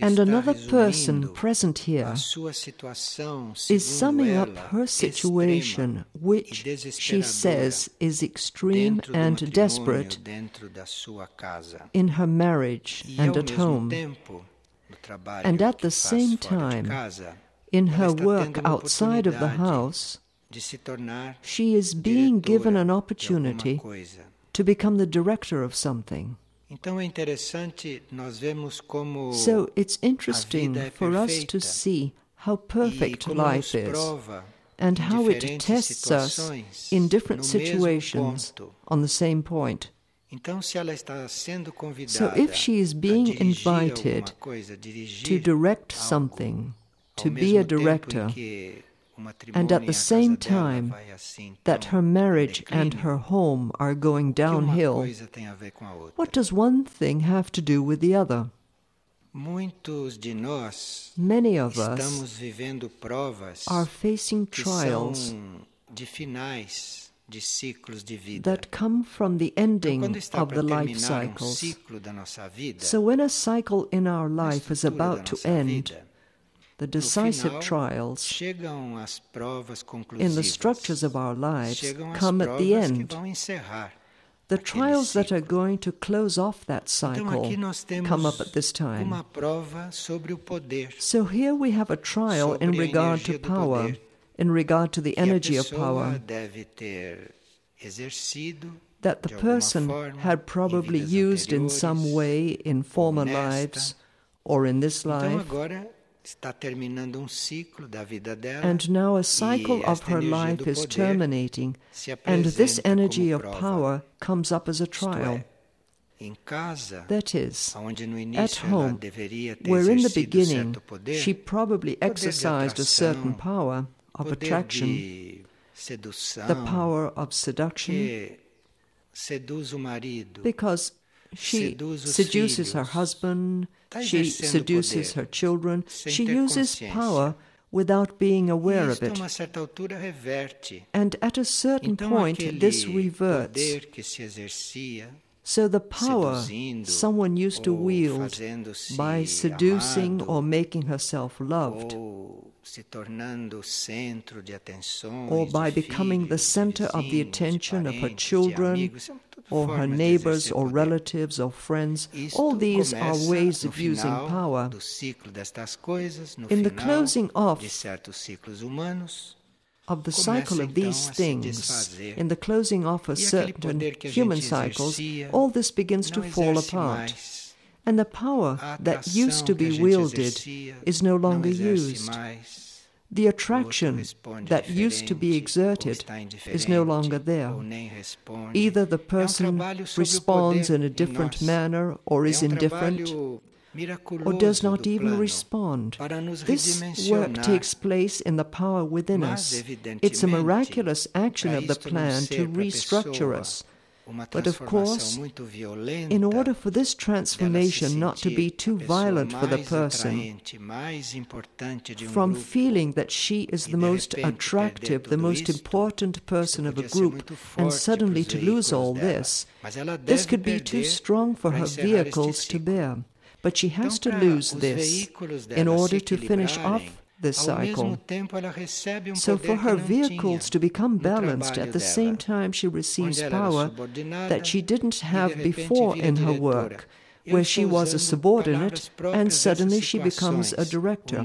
And another person present here a sua situação, is summing up her situation, which she says is extreme and desperate da sua casa. in her marriage and at home. And at the same time, In her work outside of the house, she is being given an opportunity to become the director of something. Então é interessante nós vemos como So it's interesting for us to see how perfect life is and how it tests us in different situations on the same point. Então, se ela está sendo So if she is being invited to direct something, to be a director, and at the same time that her marriage and her home are going o que uma downhill, coisa tem a ver com a outra? what does one thing have to do with the other? Muitos de nós Many of us estamos vivendo provas are facing trials de finais de ciclos de vida. that come from the ending of the life um cycles. ciclo da nossa vida, So when a cycle in our life is about to end, the decisive trials chegam as provas in the structures of our lives come at the end. The trials that are going to close off that cycle aqui nós temos come up at this time. uma prova sobre o poder. So here we have a trial in regard to power, in regard to the energy of power, deve ter exercido that the person had probably used in some way in former lives or in this life. Agora está terminando um ciclo da vida dela. And now a cycle of her life is terminating, and this energy of power comes up as a trial. em casa, That is, at home, deveria ter where in the beginning she probably exercised a certain power of attraction, the power of seduction, seduz o marido, because she seduces her husband, she seduces her children, she uses power without being aware of it. uma certa altura reverte. And at a certain point, this reverts. poder que se exercia So the power someone used to wield by seducing or making herself loved, se tornando centro de atenções or by becoming the center of the attention of her children, amigos, são tudo or her neighbors or relatives or friends. All these are ways of using power. do ciclo destas coisas, no In the closing off de certos ciclos humanos, Of the cycle of these things, in the closing off of certain poder que a gente human cycles, all this begins to fall apart. And the power that used to atração que a be wielded is no longer used. The attraction that used to be exerted is no longer there. ou nem responde. Either the person trabalho sobre o responds in a different manner or is indifferent or does not even respond. This work takes place in the power within us. It's a miraculous action of the plan to restructure us. But of course, In order for this transformation not to be too violent for the person, atraente, mais importante de um from feeling that she is the most attractive, the most important person of a group, and suddenly to lose all this, this could be too strong for her vehicles to bear. But she has to lose this in order to finish off this cycle. tempo ela recebe um So, for her vehicles to become balanced at the same time she receives onde ela era power that she didn't have before in her work, where she was a subordinate and suddenly she becomes a director.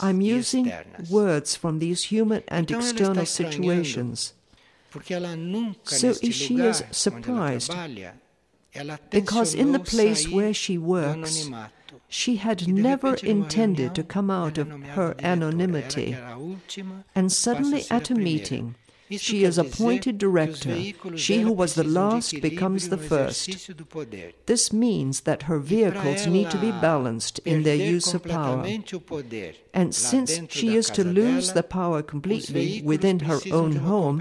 I'm using words from these human and Então, ela está external situations. Porque ela nunca So is she is surprised because in the place where she works. She had never intended to come out of her diretora. Ela que anonymity. era a última, And suddenly, a ser a at a meeting, she is appointed director. She who was the last becomes the first. exercício do poder. This means that her vehicles need to be balanced in their use of power. completamente o poder And since she is to lose the power completely within her own home,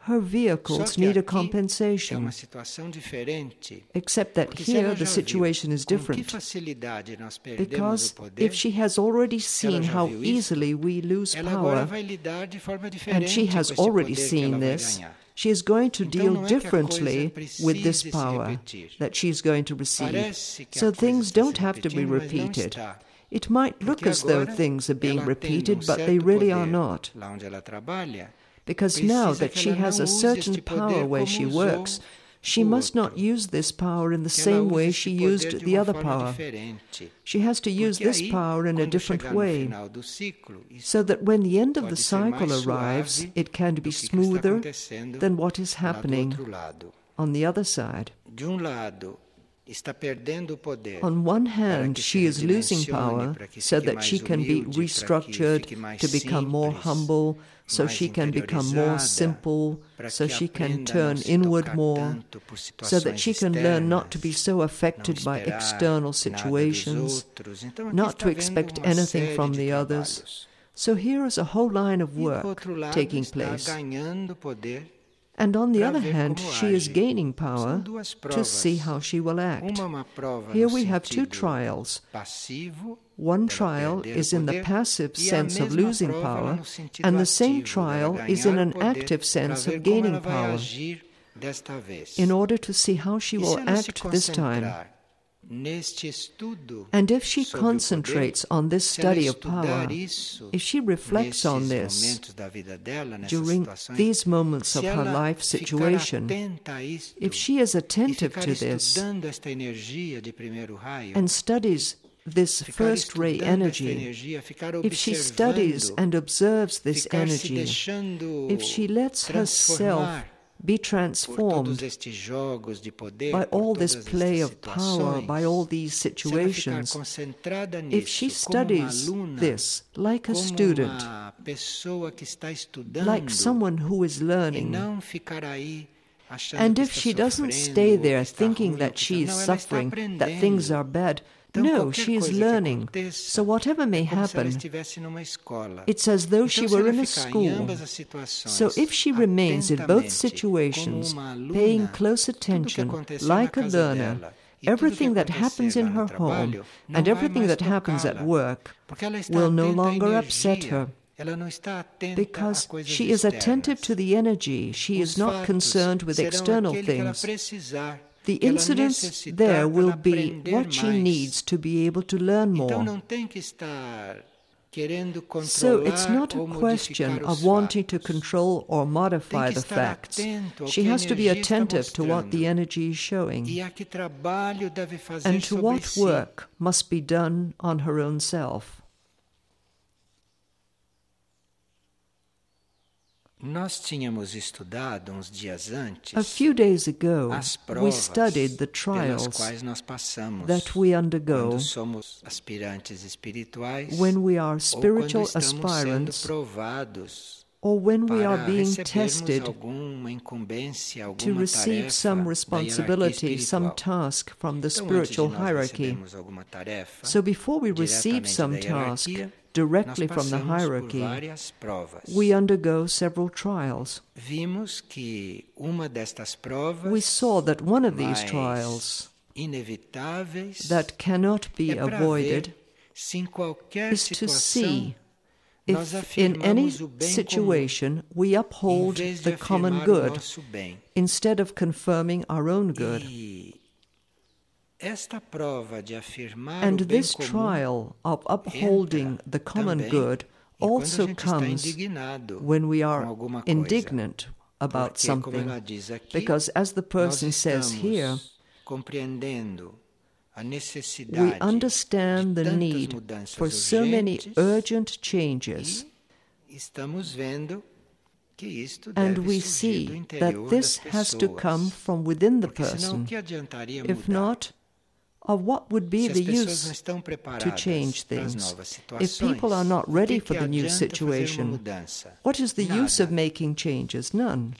her vehicles need a compensation. uma situação diferente. Except that Porque se ela here the situation is different. facilidade nós perdemos Because if she has already seen how easily we lose power, vai lidar de forma diferente and she has already que seen this, she is going to deal differently with this power that she's going to receive. So things don't have to be repeated. It might look as though things are being repeated, but they really are not. Because now that she has a certain power where she works, she must not use this power in the same way she used the other power. She has to use this power in a different way, so that when the end of the cycle arrives, it can be smoother than what is happening on the other side. On one hand, she is losing power so that she can be restructured to become more humble, so she can become more simple, so she can turn inward more, so that she can learn not to be so affected by external situations, not to expect anything from the others. So here is a whole line of work taking place. And on the other hand, she is gaining power to see how she will act. Here we have two trials. One trial is in the passive sense of losing power, and the same trial is in an active sense of gaining power, in order to see how she will act this time. And if she concentrates on this study of power, if she reflects on this during these moments of her life situation, if she is attentive to this and studies this first ray energy, if she studies and observes this energy, if she lets herself be transformed by all this play of power, by all these situations. If she studies this like a student, like someone who is learning, and if she doesn't stay there thinking that she is suffering, that things are bad, no, she is learning. So whatever may happen, it's as though she were in a school. So if she remains in both situations, paying close attention, like a learner, everything that happens in her home and everything that happens at work will no longer upset her because she is attentive to the energy, she is not concerned with external things. The incidents there will be what she needs to be able to learn more. So it's not a question of wanting to control or modify the facts. She has to be attentive to what the energy is showing and to what work must be done on her own self. A few days ago, we studied the trials that we undergo when we are spiritual aspirants or when we are being tested to receive some responsibility, some task from the spiritual hierarchy. So before we receive some task, directly from the hierarchy, we undergo several trials. We saw that one of these trials that cannot be avoided is to see if in any situation we uphold the common good instead of confirming our own good. And this trial of upholding the common good also comes when we are indignant about something. Because, as the person says here, we understand the need for so many urgent changes. And we see that this has to come from within the person. If not, of what would be the use to change things. If people are not ready for the new situation, what is the use of making changes? None.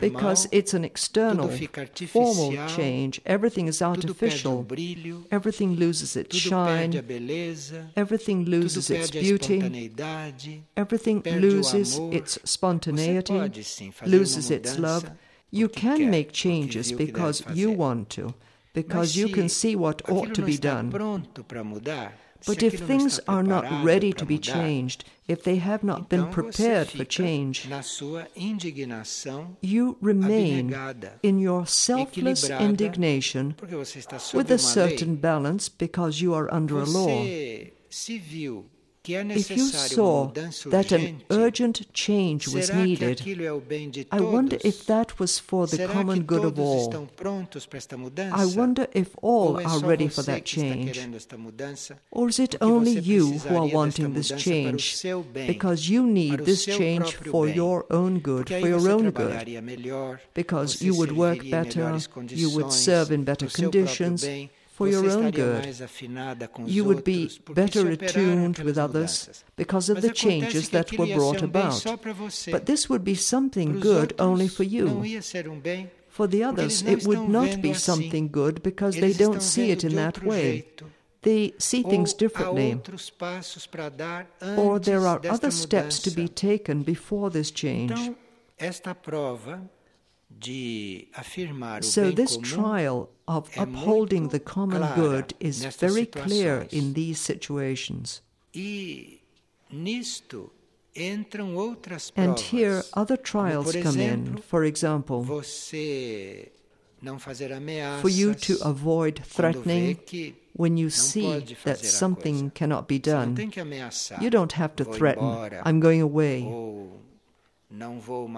Because it's an external, formal change. Everything is artificial. Everything loses its shine. Everything loses its beauty. Everything loses its spontaneity, loses its love. You can make changes because you want to because you can see what ought to be done. But if things are not ready to be changed, if they have not been prepared for change, you remain in your selfless indignation with a certain balance because you are under a law. If you saw that an urgent change was needed, I wonder if that was for the common good of all. I wonder if all are ready for that change. Or is it only you who are wanting this change because you need this change for your own good, for your own good? Because you would work better, you would serve in better conditions for your own good. You would be better attuned with others because of the changes that were brought about. But this would be something good only for you. For the others, it would not be something good because they don't see it in that way. They see things differently. Or there are other steps to be taken before this change. So, this trial of upholding the common good is very clear in these situations. And here other trials come in. For example, for you to avoid threatening when you see that something cannot be done. You don't have to threaten, I'm going away.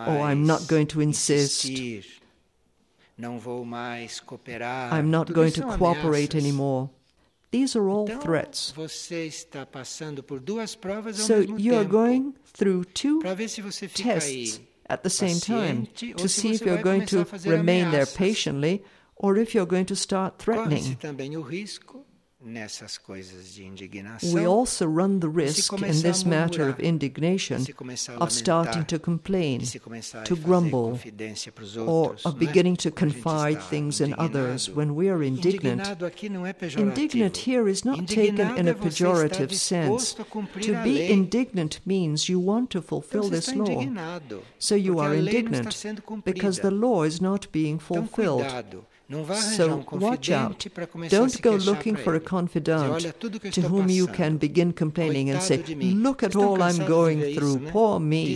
Oh, I'm not going to insist. I'm not going to cooperate anymore. These are all threats. So you are going through two tests at the same time to see if you're going to remain there patiently or if you're going to start threatening. We also run the risk in this matter of indignation of starting to complain, to grumble, or of beginning to confide things in others when we are indignant. Indignant here is not taken in a pejorative sense. To be indignant means you want to fulfill this law. So you are indignant because the law is not being fulfilled. So watch out. Don't go looking for a confidant to whom you can begin complaining and say, Look at all I'm going through, poor me.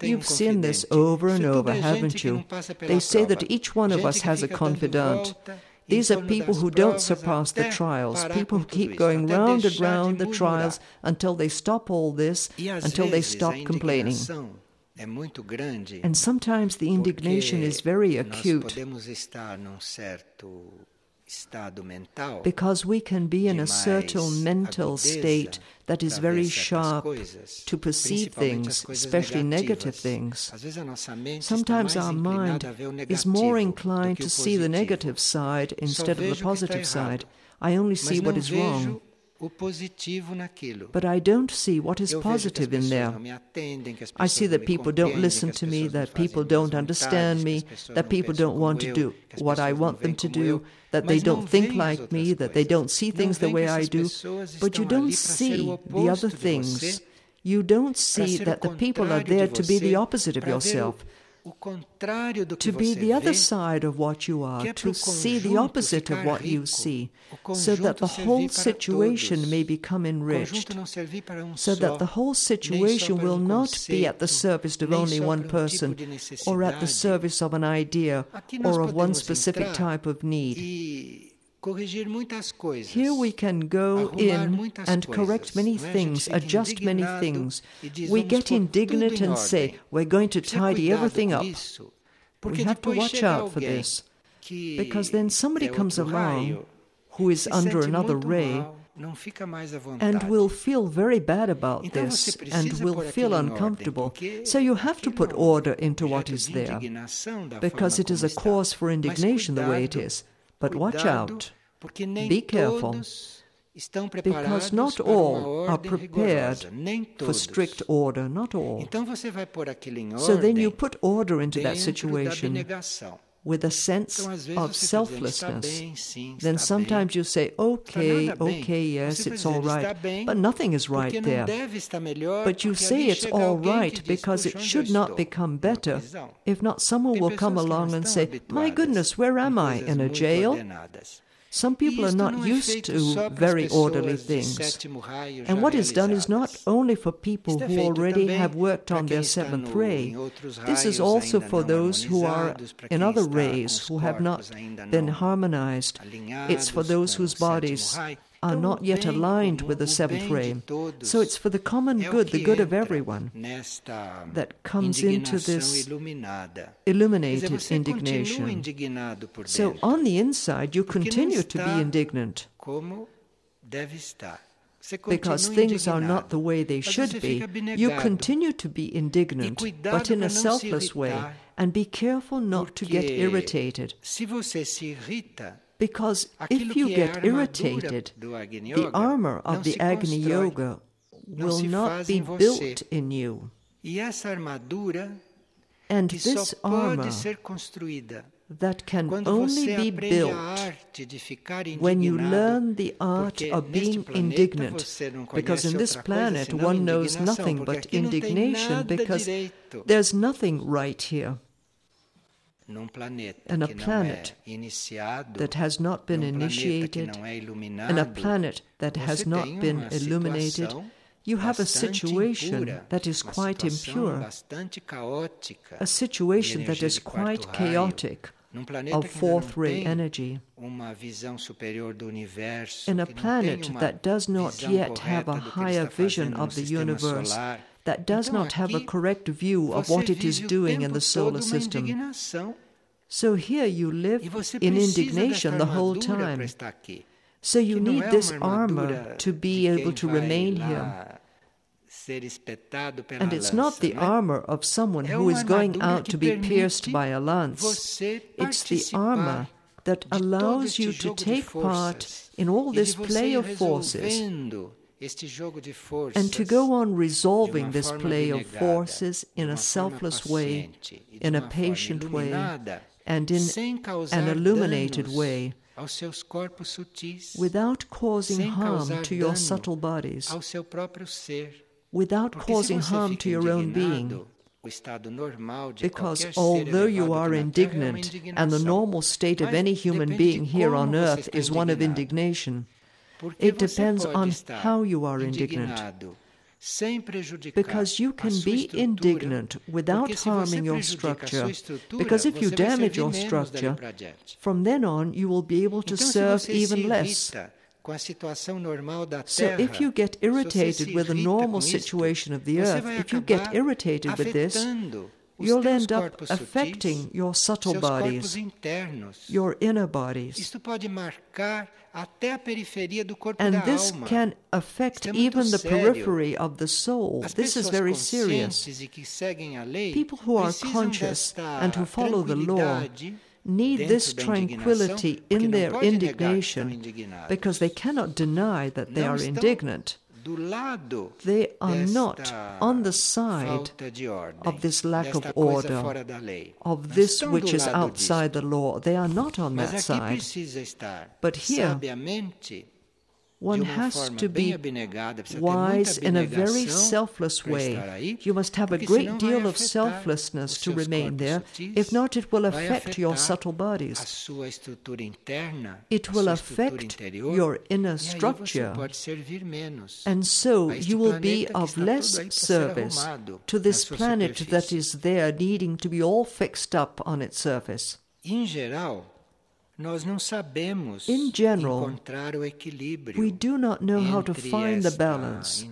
You've seen this over and over, haven't you? They say that each one of us has a confidant. These are people who don't surpass the trials, people who keep going round and round the trials until they stop all this, until they stop complaining. And sometimes the indignation is very acute because we can be in a certain mental state that is very sharp to perceive things, especially negative things. Sometimes our mind is more inclined to see the negative side instead of the positive side. I only see what is wrong. But I don't see what is positive in there. I see that people don't listen to me, that people don't understand me, that people don't want to do what I want them to do, that they don't think like me, that they don't see things the way I do. But you don't see the other things. You don't see that the people are there to be the opposite of yourself to be the other side of what you are, to see the opposite of what you see, so that the whole situation may become enriched, so that the whole situation will not be at the service of only one person, or at the service of an idea, or of one specific type of need. Here we can go in and correct many things, adjust many things. We get indignant and say, we're going to tidy everything up. We have to watch out for this, because then somebody comes along who is under another ray and will feel very bad about this and will feel uncomfortable. So you have to put order into what is there, because it is a cause for indignation the way it is. But watch out. Be careful, because not all are prepared for strict order, not all. So then you put order into that situation with a sense of selflessness. Then sometimes you say, okay, okay, yes, it's all right, but nothing is right there. But you say it's all right because it should not become better. If not, someone will come along and say, my goodness, where am I? In a jail? Some people are not used to very orderly things. And what is done is not only for people who already have worked on their seventh ray, this is also for those who are in other rays who have not been harmonized. It's for those whose bodies are not yet aligned with the seventh ray. So it's for the common good, the good of everyone, that comes into this illuminated indignation. So on the inside, you continue to be indignant. because things are not the way they should be, you continue to be indignant, but in a selfless way, and be careful not to get irritated. Because if you get irritated, the armor of the Agni Yoga will not be built in you. And this armor that can only be built when you learn the art of being indignant. Because in this planet one knows nothing but indignation because there's nothing right here in a planet that has not been initiated, in a planet that has not been illuminated, you have a situation that is quite impure, a situation that is quite chaotic of fourth ray energy. In a planet that does not yet have a higher vision of the universe, that does not have a correct view of what it is doing in the solar system. So here you live in indignation the whole time. So you need this armor to be able to remain here. And it's not the armor of someone who is going out to be pierced by a lance. It's the armor that allows you to take part in all this play of forces and to go on resolving this play of forces in a selfless way, in a patient way, and in an illuminated way without causing harm to your subtle bodies, without causing harm to your own being. Because although you are indignant, and the normal state of any human being here on earth is one of indignation, it depends on how you are indignant. Because you can be indignant without harming your structure. Because if you damage your structure, from then on you will be able to serve even less. So if you get irritated with the normal situation of the earth, if you get irritated with this, you'll end up affecting your subtle bodies, your inner bodies. And this can affect even the periphery of the soul. This is very serious. People who are conscious and who follow the law need this tranquility in their indignation because they cannot deny that they are indignant. They are not on the side of this lack of order, of this which is outside the law. They are not on that side. But here, one has to be wise in a very selfless way. You must have a great deal of selflessness to remain there. If not, it will affect your subtle bodies. It will affect your inner structure. And so you will be of less service to this planet that is there needing to be all fixed up on its surface. In general, we do not know how to find the balance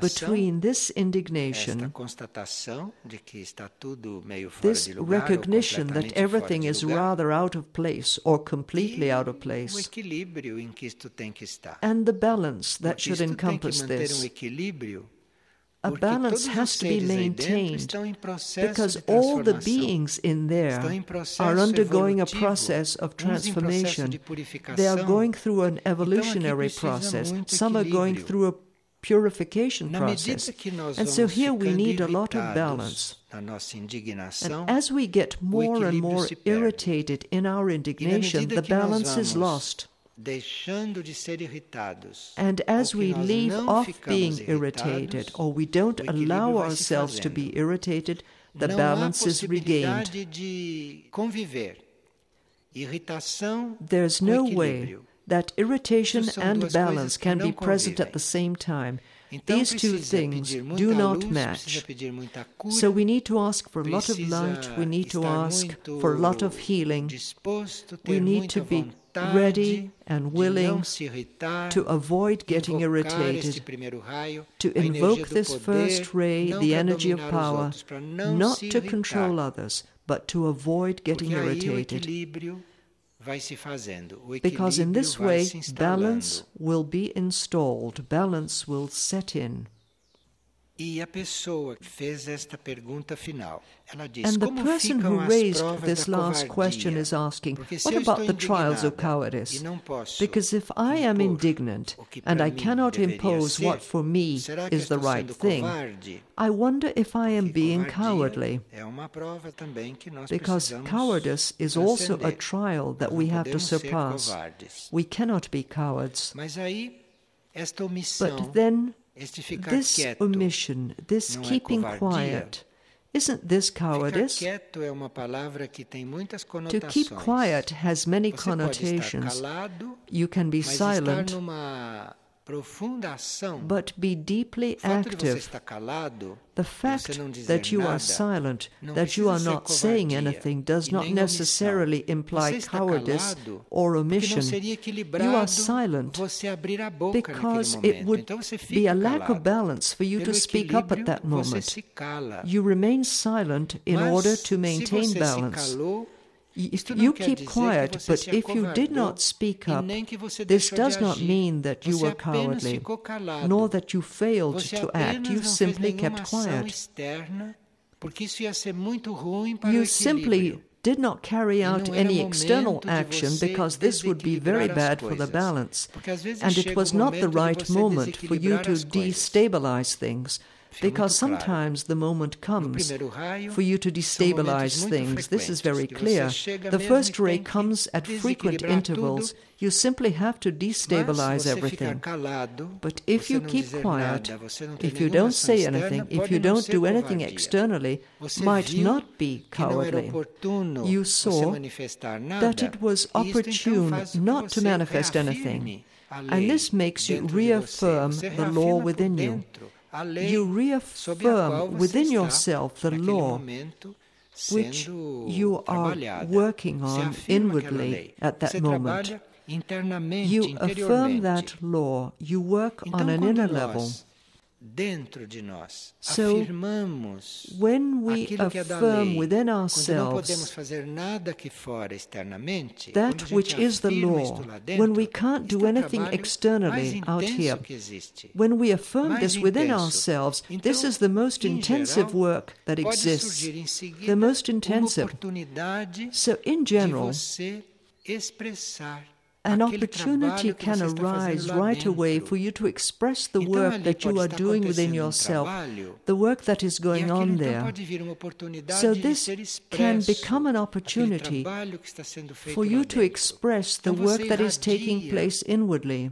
between this indignation, this recognition that everything is rather out of place or completely out of place, and the balance that should encompass this a balance has to be maintained because all the beings in there are undergoing a process of transformation. They are going through an evolutionary process. Some are going through a purification process. And so here we need a lot of balance. And as we get more and more irritated in our indignation, the balance is lost. And as we leave off being irritated, or we don't allow ourselves to be irritated, the balance is regained. There's no way that irritation and balance can be present at the same time. These two things do not match. So we need to ask for a lot of light, we need to ask for a lot of healing, we need to be ready and willing to avoid getting irritated, to invoke this first ray, the energy of power, not to control others, but to avoid getting irritated. Because in this way, balance will be installed, balance will set in. E a pessoa fez esta pergunta final, ela diz, and the como person who raised this last question is asking, what about the trials of cowardice? Because if I am indignant and I cannot impose what for me is the right thing, I wonder if I am being cowardly. Because cowardice is also a trial that we have to surpass. We cannot be cowards. But then this omission, this keeping quiet, isn't this cowardice? To keep quiet has many connotations. You can be silent but be deeply active. The fact that you are silent, that you are not saying anything, does not necessarily imply cowardice or omission. You are silent because it would be a lack of balance for you to speak up at that moment. You remain silent in order to maintain balance. You keep quiet, but if you did not speak up, this does not mean that you were cowardly, nor that you failed to act. You simply kept quiet. You simply did not carry out any external action because this would be very bad for the balance. And it was not the right moment for you to destabilize things because sometimes the moment comes for you to destabilize things. This is very clear. The first ray comes at frequent intervals. You simply have to destabilize everything. But if you keep quiet, if you don't say anything, if you don't do anything externally, might not be cowardly. You saw that it was opportune not to manifest anything. And this makes you reaffirm the law within you you reaffirm within yourself the law which you are working on inwardly at that moment. You affirm that law, you work on an inner level dentro de nós so, afirmamos when we aquilo que é da affirm within quando não ourselves podemos fazer nada aqui fora externamente, that which is the law, when we can't do isto é o anything externally out here, when we affirm this within ourselves, this is the most intensive work that exists. the most intensive. So, in general, an opportunity can arise right away for you to express the work that you are doing within um yourself, the work that is going on there. pode vir uma oportunidade So this can become an opportunity trabalho que está sendo feito for you to express the work that is taking place inwardly.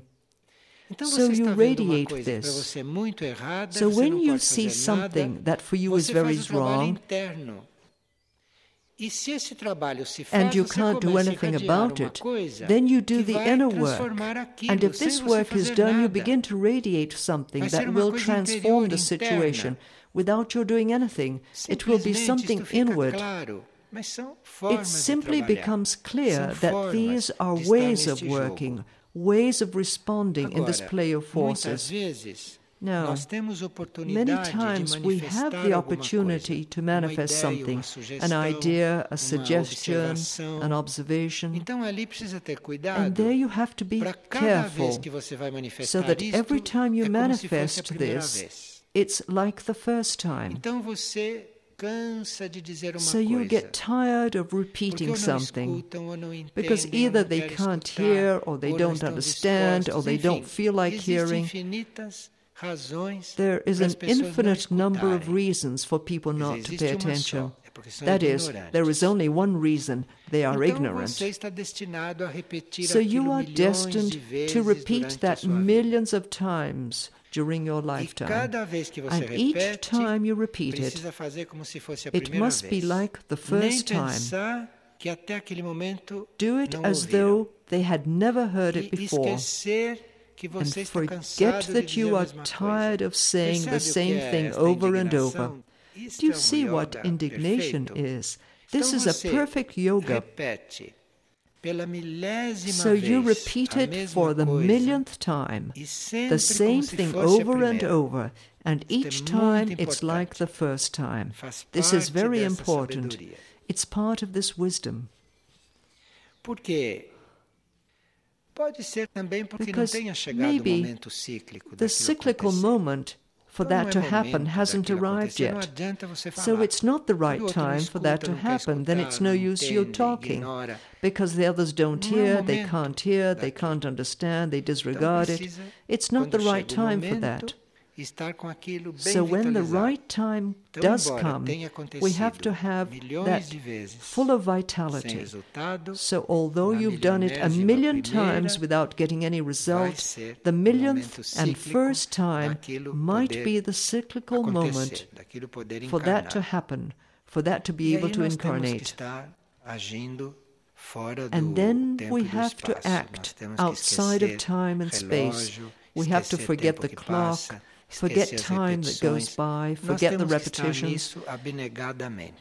So you está vendo uma radiate this. você muito errada, So when you see something that for you is very wrong interno. E se esse trabalho se and you can't do anything about it, then you do the inner work. And if this work is done, you begin to radiate something that will transform the situation without your doing anything. It will be something inward. Claro, mas são It simply becomes clear that these are ways of working, ways of responding in this play of forces. Now, Many times we have the opportunity to manifest something an idea, a suggestion, an observation. Então ali precisa ter And there you have to be para cada vez careful que você vai so that every time you é como se fosse a manifest this, it's like the first time. Então você cansa de dizer uma So you get tired of repeating something escutam, ou não entendem, because either they can't hear or they don't understand or they don't feel like hearing. There is an as pessoas não infinite number of reasons for people not to pay attention. só, é porque são That is, there is only one reason they are ignorant. você está destinado a repetir So you are destined to repeat that millions of times during your lifetime. cada vez que você And each time you repeat it, precisa fazer como se fosse a it must be like the first time. pensar que até aquele momento Do it as though they had never heard it before. Esquecer que você And forget that you are tired of saying the same thing over and over. Do you see what indignation is? This is a perfect yoga. repete pela milésima So you repeat it for the millionth time, the same thing over and over, and each time it's like the first time. This is very important. It's part of this wisdom. Porque pode ser também porque Because não tenha chegado o maybe momento cíclico The cyclical acontecer. moment for that to happen hasn't arrived yet. So it's not the right o outro não time for that to happen. Then it's no use you talking. Because the others don't Não é o hear, they can't hear, they can't understand, they disregard it. It's not the right time for that. Estar com aquilo bem So when the right time does come, we have to have that full of vitality. So although you've done it a million times without getting any result, the millionth and first time might be the cyclical moment for that to happen, for that to be able to nós temos que incarnate. estar agindo fora do And then we have to act outside of time and space. We have to forget the clock, forget time that goes by, forget the temos que estar repetitions.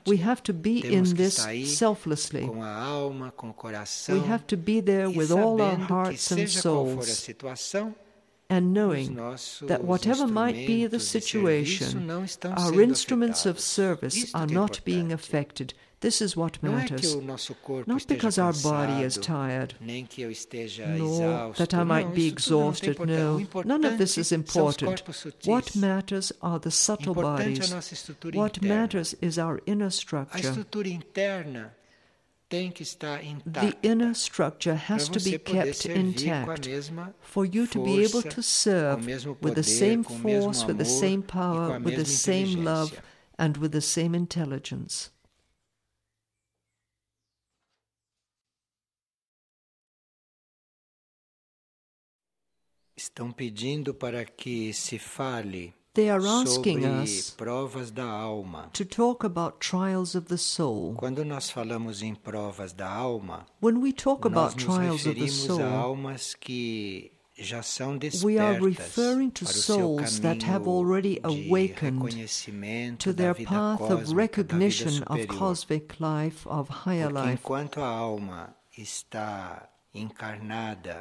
We have to be in this selflessly. com a alma, com o coração. We have to be there with all our hearts and seja qual for a souls and knowing that whatever might be the situation, serviço não estão our instruments of service are not being affected. This is what Não é que matters. o nosso corpo Not because our body is tired, nem que eu esteja nor that I might be isso tudo não tem exhausted. No, none of this is important. What matters are the subtle importante é a bodies. What matters is our inner structure. estrutura interna tem que estar The inner structure has to be kept servir com a intact for you to be able to serve with the same com o mesmo force, with the same power, with the same love, and with the same intelligence. Estão pedindo para que se fale They are asking sobre us provas da alma. to talk about trials of the soul. Quando nós falamos em provas da alma, When we talk nós about nos trials of the referimos a soul, almas que já são we are referring to para o seu souls that have already awakened to their path cósmica, of recognition of cosmic life, of higher Porque life. enquanto a alma está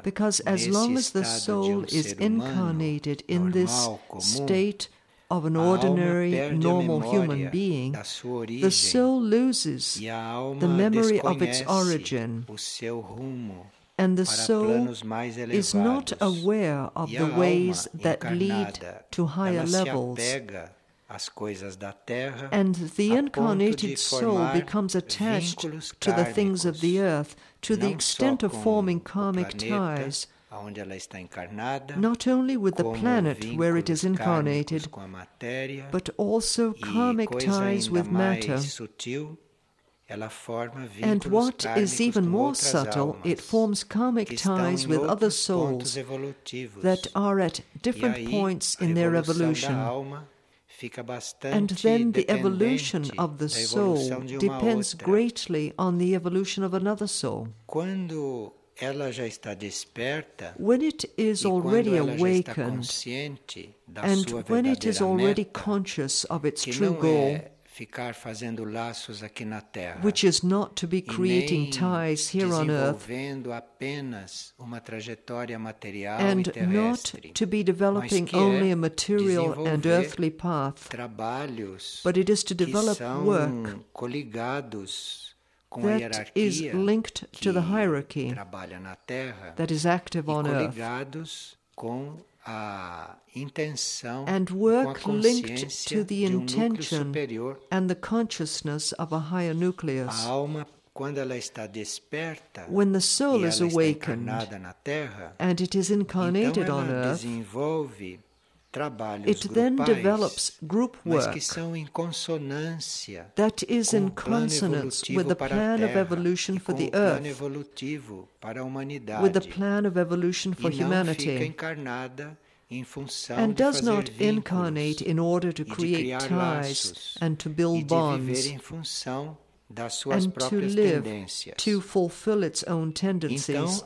Because as long as the soul um is incarnated in this state of an ordinary, normal human being, da sua origem the soul loses the memory of its origin, o seu rumo and the soul is not aware of the ways that lead to higher levels. apega às coisas da terra And the a ponto de incarnated soul becomes attached to the things of the earth to the extent of forming karmic ties, onde ela está encarnada, not only with the planet where it is incarnated, kármicos com a matéria, but also karmic ties with matter. mais sutil, ela forma And what is even more subtle, it forms karmic ties with other souls that are at different points in their evolution. Alma fica bastante And then the evolution of the soul evolução de uma depends greatly on the evolution of another soul. Quando ela já está desperta When it is already ela já está awakened, and when it is already conscious of its true goal, ficar fazendo laços aqui na Terra, which is not to be creating ties here on earth, desenvolvendo apenas uma trajetória material and e terrestre, not to be developing que é only a material and earthly path, trabalhos but it is to que develop são work coligados com a that is hierarquia linked que to the hierarchy Terra that is active on earth, com and work linked to the um intention and the consciousness of a higher nucleus. alma, ela está desperta When the soul is awakened and it is incarnated on earth, it then develops group work que são em consonância that is in consonance with the plan of evolution for the earth, evolutivo para a humanidade with the plan of evolution for humanity, encarnada em função and does not incarnate in order to create ties and to build bonds em função das suas and to live to fulfill its own tendencies.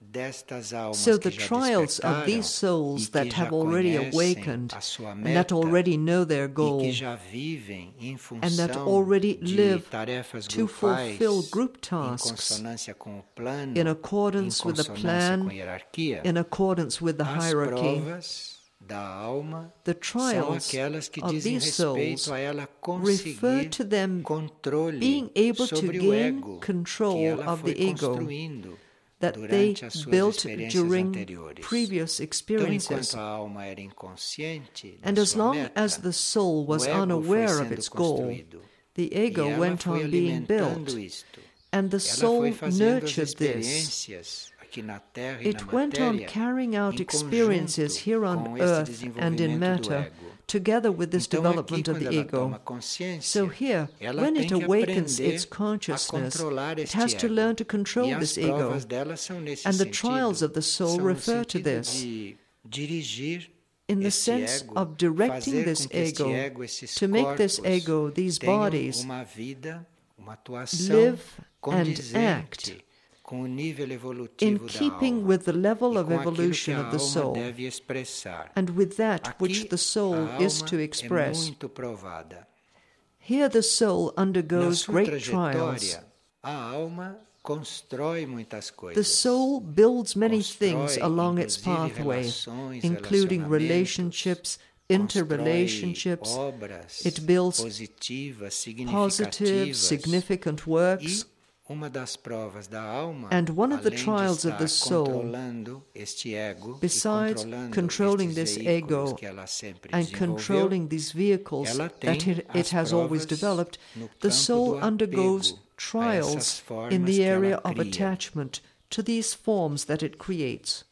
As provas destas almas So the trials of these souls that have already awakened and that already know their goal que já vivem em and that already live to fulfill group tasks consonância com o plano, in accordance with the plan, com a hierarquia. in accordance with the hierarchy. provas da alma The trials of these souls refer to them being able to gain control of the ego that they durante as suas built during previous experiences. enquanto a alma era inconsciente da And as long as the soul was o ego foi unaware of its goal, the ego went on being built, and the soul foi fazendo as nurtured this. experiências aqui na Terra It went on carrying out experiences here on earth and in matter. Together with this Então, development of the ego. So here, when it awakens its consciousness, it has to learn to control this ego. provas dela são nesse And the trials of the soul refer to this. in the sense of directing this com que este ego, to make this ego, these bodies, uma vida, uma atuação live and act com o nível in keeping with the level of com aquilo que evolution of the soul, and with that which the soul is to express. Here the soul undergoes great trials. a alma constrói muitas coisas. The soul builds many things along its pathway, including relationships, interrelationships. It builds Positive, significant works. Uma das provas da alma, And one of the trials of the soul, controlando este ego, besides controlling this ego que ela sempre and controlling these vehicles that it, it has always developed, the soul undergoes apego a essas trials in the area of attachment to these forms that it creates.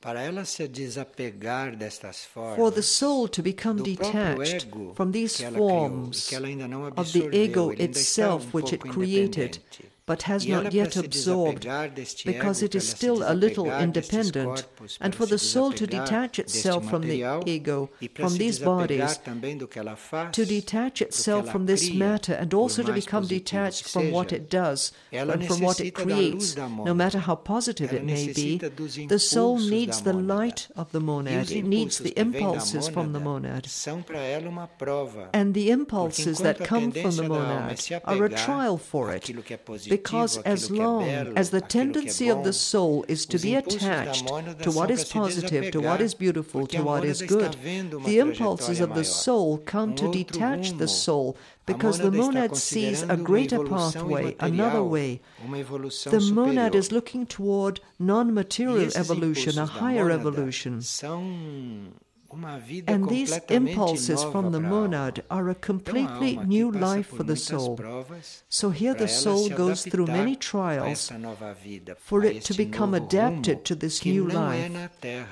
Para ela se desapegar destas formas, For the soul to become detached from these que ela criou, forms que ela ainda não of the ego ele ainda está itself um which it created. But has not yet absorbed, because it is still a little independent, and for the soul to detach itself from the ego, from these bodies, também do que ela faz, to detach itself from this matter and also to become detached from what it does and from what it necessita da luz creates, no matter how positive it may be. The soul needs the light of the monad, it needs the que vêm da impulses from the monad. são para ela uma prova. And the impulses that come from the tendência da alma é monad are a trial for it, àquilo que é positivo, because as long as the àquilo que é tendency of the soul is to be attached to what is positive, to what is beautiful, to what is good, the impulses of the soul come to detach the soul because the monad sees a greater pathway, another way. The monad is looking toward non material evolution, a higher evolution. São uma vida And these impulses from the para a alma. monad are a completely new life for the soul. So here the soul goes through many trials esta nova vida, for it to become adapted to this new life,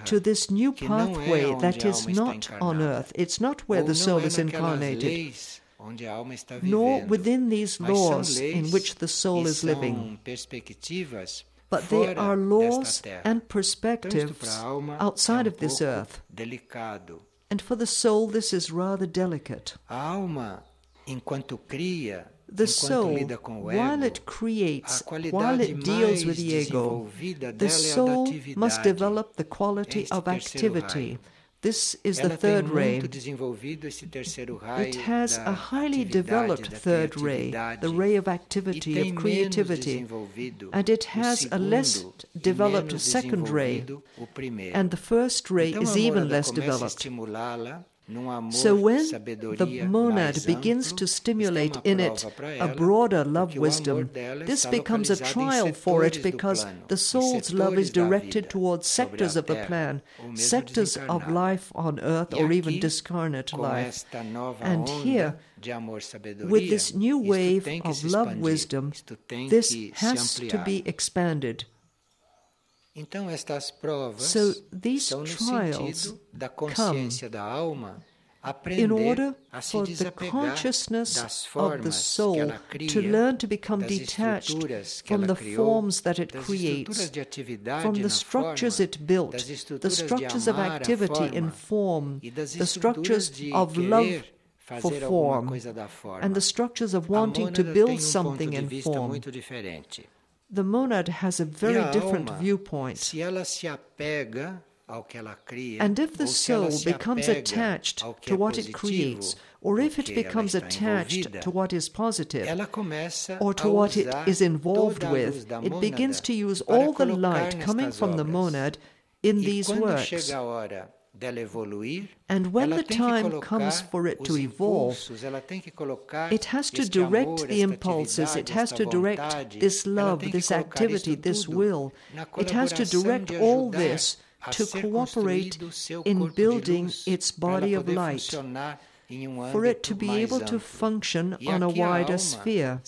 to this new que não é pathway that is not on earth. It's not where the soul is incarnated, leis onde a alma está nor within these laws in which the soul is living. But they fora are laws and perspectives alma outside um of this earth. And for the soul, this is rather delicate. Alma, enquanto cria, The soul, lida com o while it creates, while it deals with the ego, the dela é a da soul must develop the quality of activity. This is the Ela third ray. muito desenvolvido esse terceiro raio It has a highly developed third ray, the ray of activity, of creativity, and it has a less developed second ray, desenvolvido o primeiro. and the first ray is even less developed. Estimulá-la num amor, So when the monad begins to stimulate in it a broader love wisdom, this becomes a trial for it because the soul's love is directed towards sectors of the plan, sectors of life on earth or even discarnate life. And here, de amor sabedoria, With this new wave of love wisdom, this has to be expanded. Então estas provas So these são no trials sentido da consciência da alma in aprender order a se for the desapegar consciousness das of the formas que soul ela cria, to learn to become das detached estruturas que from ela the forms that it creates, estruturas de atividade from the structures forma, it built, das the estruturas de structures of activity in form, the structures of querer love for form and the structures of wanting to build um something in form. The monad has a very different viewpoint. And if the soul becomes attached to what it creates, or if it becomes attached to what is positive, or to what it is involved with, it begins to use all the light coming from the monad in these works. And when the time comes for it to evolve, it has to direct the impulses, it has to direct this love, this activity, this will. It has to direct all this to cooperate in building its body of light for it to be able to function on a wider sphere.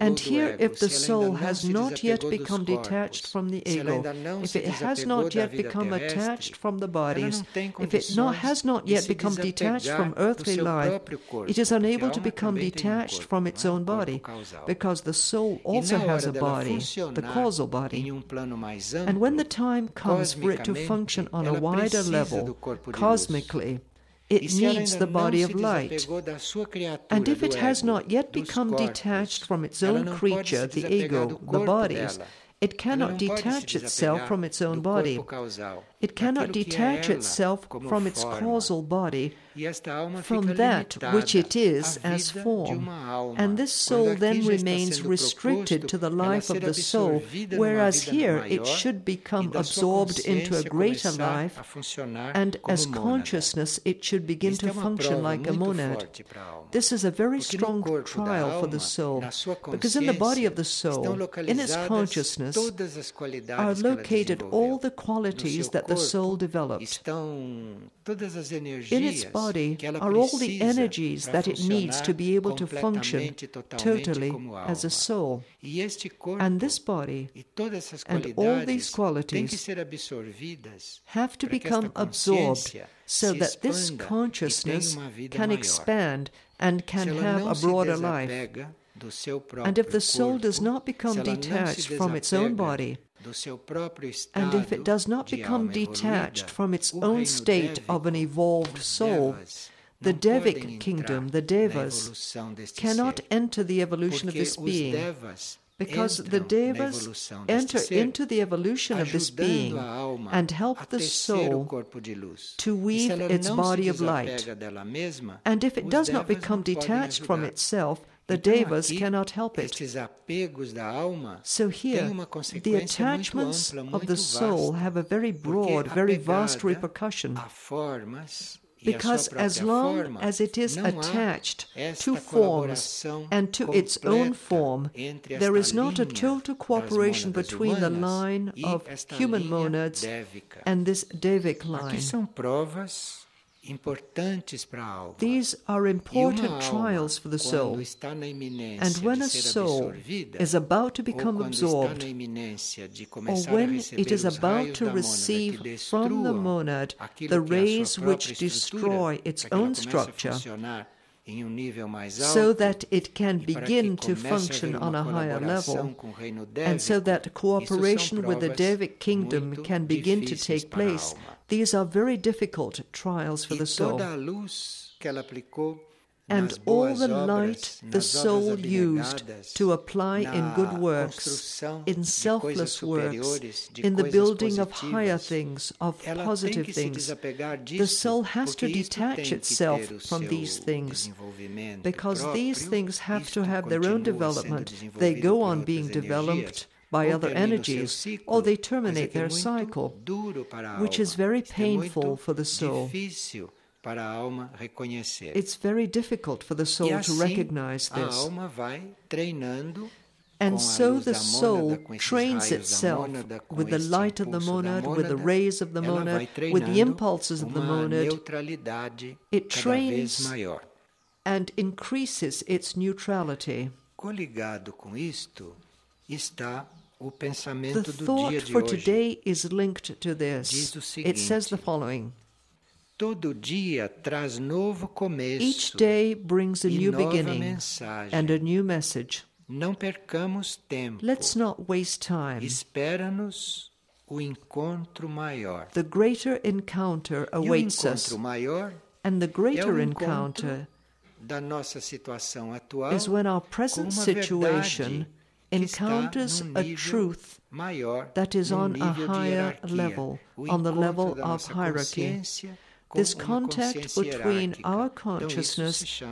And here, if the soul has not yet become detached from the ego, if it has not yet become attached from the bodies, if it not, has not yet become detached from earthly life, it is unable to become detached from its own body, because the soul also has a body, the causal body. And when the time comes for it to function on a wider level, cosmically, it needs the body of light. And if it has not yet become detached from its own creature, the ego, the bodies, it cannot detach itself from its own body. It cannot detach itself from its causal body, from that which it is as form. And this soul then remains restricted to the life of the soul, whereas here it should become absorbed into a greater life, and as consciousness it should begin to function like a monad. This is a very strong trial for the soul, because in the body of the soul, in its consciousness, are located all the qualities that the soul developed. In its body are all the energies that it needs to be able to function totally as a soul. And this body and all these qualities have to become absorbed so that this consciousness can expand and can have a broader life. And if the soul does not become detached from its own body, and if it does not become detached from its own state of an evolved soul, the Devic kingdom, the Devas, cannot enter the evolution of this being because the Devas enter into the evolution of this being and help the soul to weave its body of light. And if it does not become detached from itself, the devas cannot help it. So here, the attachments of the soul have a very broad, very vast repercussion. Because as long as it is attached to forms and to its own form, there is not a total cooperation between the line of human monads and this Devic line. These are important trials for the soul. And when a soul is about to become absorbed, or when it is about to receive from the monad the rays which destroy its own structure, so that it can begin to function on a higher level, and so that cooperation with the Devic kingdom can begin to take place. These are very difficult trials for the soul. And all the light the soul used to apply in good works, in selfless works, in the building of higher things, of positive things, the soul has to detach itself from these things because these things have to have their own development. They go on being developed by other energies, or they terminate their cycle, which is very painful for the soul. It's very difficult for the soul to recognize this. And so the soul trains itself with the light of the monad, with the rays of the monad, with the impulses of the monad. It trains and increases its neutrality. The thought for today is linked to this. It says the following. Todo dia traz novo começo. Each day brings a new beginning and a new message. Não percamos tempo. Let's not waste time. Espera-nos o encontro maior. The greater encounter awaits e us. maior And the greater encounter da nossa situação atual is when our present situation encounters a truth that is on a higher level, on the level of hierarchy. This contact between our consciousness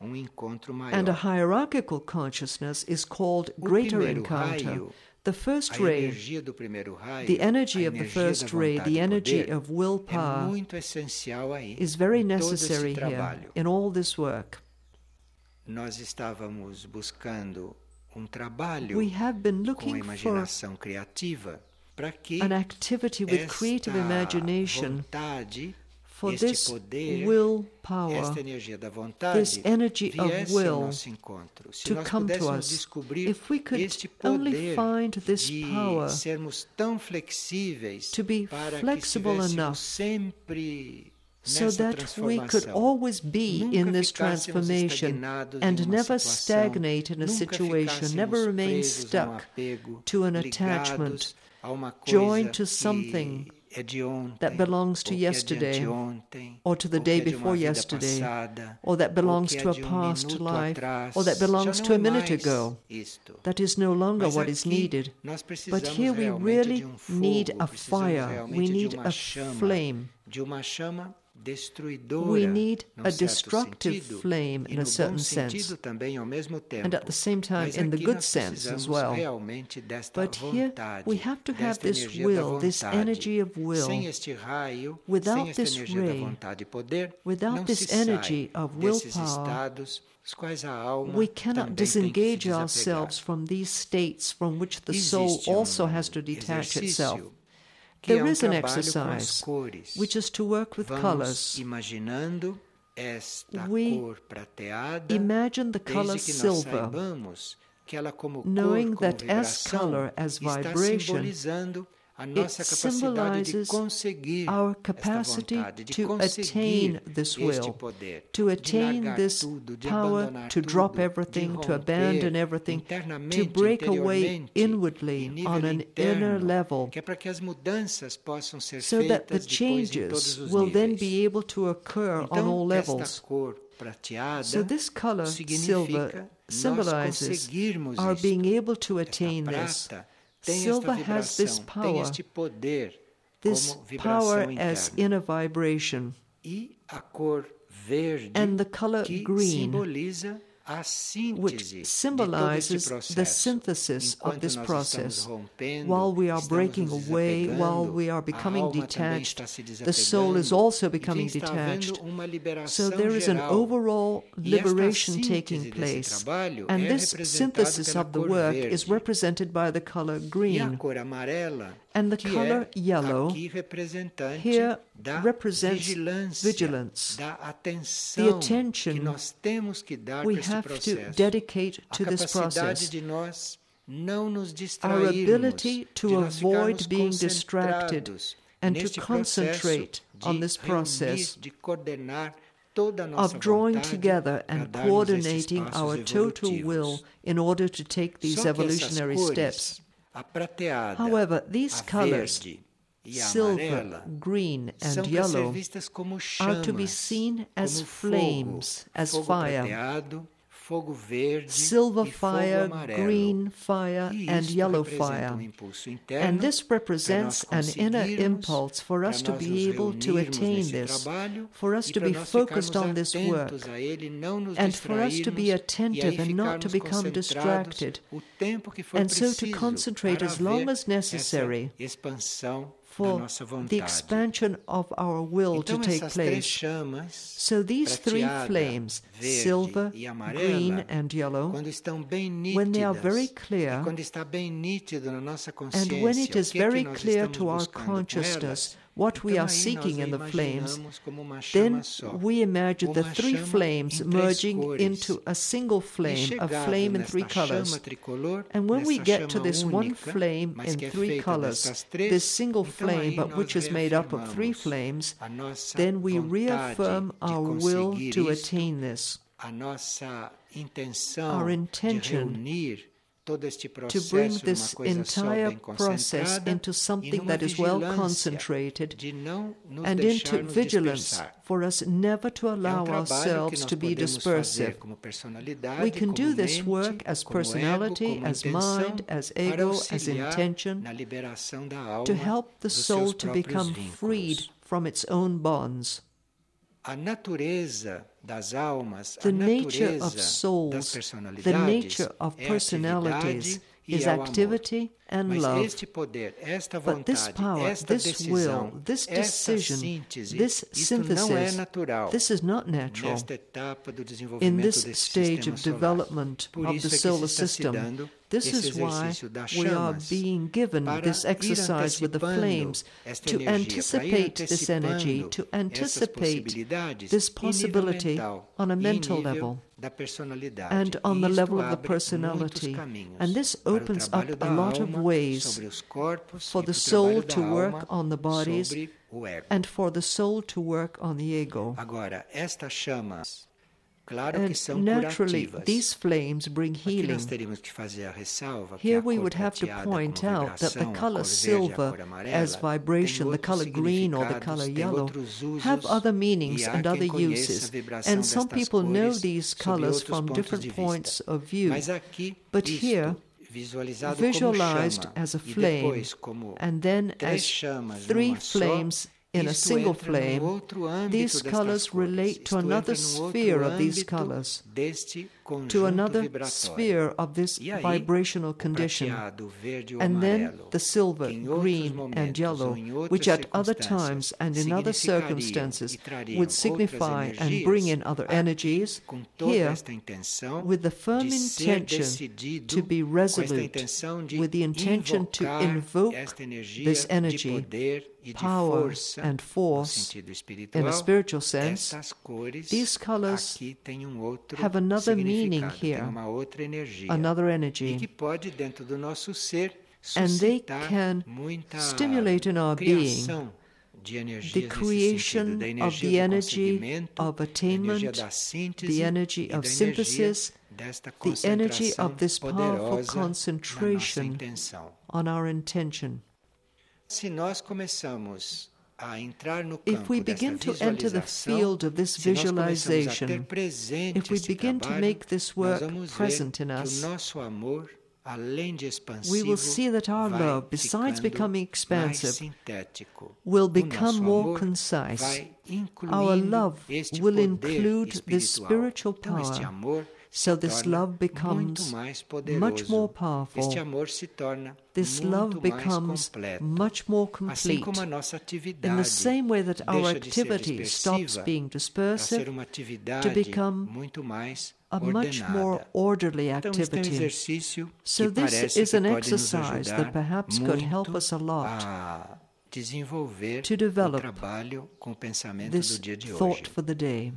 and a hierarchical consciousness is called greater encounter. The first ray, the energy of the first ray, the energy of willpower, is very necessary here in all this work. Nós estávamos buscando um trabalho we have been looking imaginação criativa para que an activity with creative imagination vontade, for este this poder, willpower, esta energia da vontade this energy of will nosso encontro. Se to nós come to us. descobrir If we could este only poder find this de power sermos tão flexíveis to be para flexible enough sempre so that we could always be in this transformation and never stagnate in a situation, never remain um stuck to an attachment, a uma coisa joined to something é de ontem, that belongs to ou que é de yesterday, or to the day que é de uma before yesterday, or that belongs to a um past life, or that belongs to a minute ago. That is no longer what is needed. But here we really um need a fire. We need a flame. De uma chama destruidora, We need a destructive flame in a certain sense. sentido também ao mesmo tempo. And at the same time, in the good sense as well. But here we have to have this will, this energy of will. Sem este raio, Without this ray, da vontade poder, without this energy of willpower, estados os quais a alma We cannot também tem que se disengage ourselves from these states from which the soul um also has to detach itself. Exercício que é There um is an trabalho com as exercise which is to work with colors. We cor prateada, Imagine the color desde que nós silver, que ela como knowing that as color, as vibration, simbolizando a nossa capacidade de symbolizes our capacity to attain this will, to attain this power, to drop everything, to abandon everything, to break away inwardly on an inner level, que é para que as mudanças possam ser so that the feitas depois em todos changes will then be able to occur on all levels. esta cor prateada So this color, silver, symbolizes our being able to attain this. Silver has this power, this power as inner vibration. E a verde And the color green, simboliza a síntese which de todo este symbolizes the synthesis of this process. While we are breaking away, while we are becoming detached, the soul is also becoming detached. So there is an overall liberation taking place. And this synthesis of the work is represented by the color green. And the color yellow here represents vigilance, the attention que nós temos que dar we have to dedicate to this process. de nós não nos Our ability to avoid being distracted and to concentrate on this process de coordenar toda a nossa of drawing together and coordinating our total will in order to take these Só que essas evolutionary steps. However, these colors, silver, green, and yellow, are to be seen as flames, as fire. Prateado, fogo verde silver fire, green fire, and yellow um fire. And this represents an inner impulse for us to be able to attain this, for us to be focused on this work, and for us to be attentive and not to become distracted, o tempo que for and so to concentrate as long as necessary. essa expansão da for the expansion of our will to take place. So these three flames, silver, amarela, green, and yellow, nítidas, when they are very clear, quando está bem nítido na nossa and when it is o que é que very clear to our consciousness what we are seeking in the flames, imaginamos como uma then we imagine the three flames merging into a single flame, a flame in three colors. And when we get to this one flame in three colors, this single flame, but which is made up of three flames, then we reaffirm our will to attain this. Our intention to bring this entire process into something that is well concentrated and into vigilance for us never to allow ourselves to be dispersive. We can do this work as personality, as mind, as ego, as intention, to help the soul to become freed from its own bonds. The nature of souls, the nature of personalities is activity and love. But this power, this will, this decision, this synthesis, this is not natural. In this stage of development of the solar system, this is why we are being given this exercise with the flames to anticipate this energy, to anticipate this possibility on a mental level and on the level of the personality. And this opens up a lot of ways for the soul to work on the bodies and for the soul to work on the ego. And naturally, these flames bring healing. Here we would have to point out that the color silver as vibration, the color green or the color yellow, have other meanings and other uses. And some people know these colors from different points of view. But here, visualized as a flame, and then as three flames in a single flame, these colors relate to another sphere of these colors, to another sphere of this vibrational condition, and then the silver, green, and yellow, which at other times and in other circumstances would signify and bring in other energies, here, with the firm intention to be resolute, with the intention to invoke this energy, power and force in a spiritual sense, these colors have another meaning here, another energy. And they can stimulate in our being the creation of the energy of attainment, the energy of synthesis, the energy of this powerful concentration on our intention. If we begin to enter the field of this visualization, if we begin to make this work present in us, we will see that our love, besides becoming expansive, will become more concise. Our love will include this spiritual power so this love becomes much more powerful. This love becomes much more complete. In the same way that our activity stops being dispersive to become a much more orderly activity. So, this is an exercise that perhaps could help us a lot to develop this thought for the day.